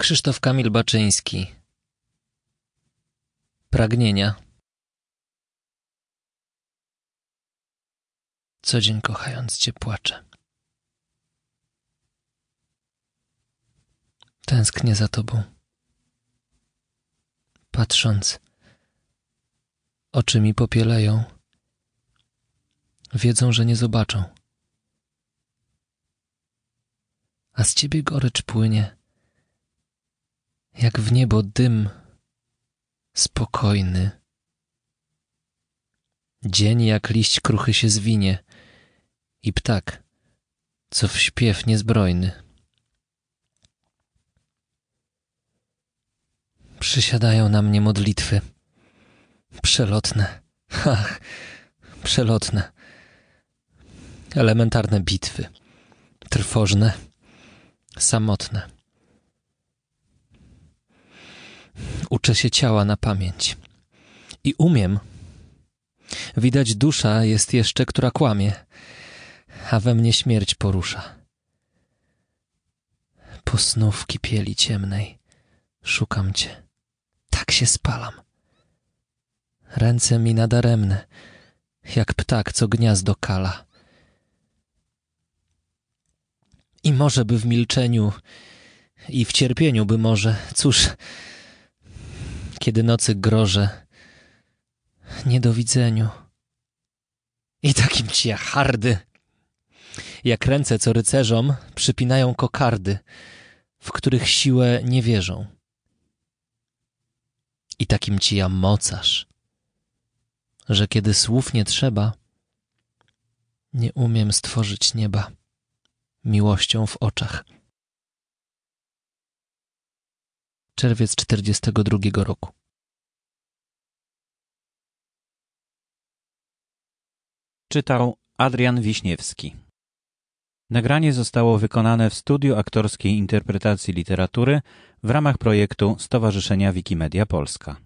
Krzysztof Kamil Baczyński Pragnienia Co dzień kochając cię płaczę. Tęsknię za tobą. Patrząc, oczy mi popielają, wiedzą, że nie zobaczą. A z ciebie gorycz płynie, jak w niebo dym spokojny. Dzień jak liść kruchy się zwinie i ptak, co w śpiew niezbrojny. Przysiadają na mnie modlitwy. Przelotne. Ach, przelotne. Elementarne bitwy. Trwożne. Samotne. Uczę się ciała na pamięć. I umiem. Widać dusza jest jeszcze, która kłamie, a we mnie śmierć porusza. Po snów kipieli ciemnej szukam cię. Tak się spalam. Ręce mi nadaremne, jak ptak, co gniazdo kala. I może by w milczeniu i w cierpieniu by może, cóż, kiedy nocy grożę, niedowidzeniu. I takim ci hardy, jak ręce, co rycerzom przypinają kokardy, w których siłę nie wierzą. I takim ci ja mocarz, że kiedy słów nie trzeba, nie umiem stworzyć nieba miłością w oczach. Czerwiec 42 roku. Czytał Adrian Wiśniewski. Nagranie zostało wykonane w studiu aktorskiej interpretacji literatury w ramach projektu Stowarzyszenia Wikimedia Polska.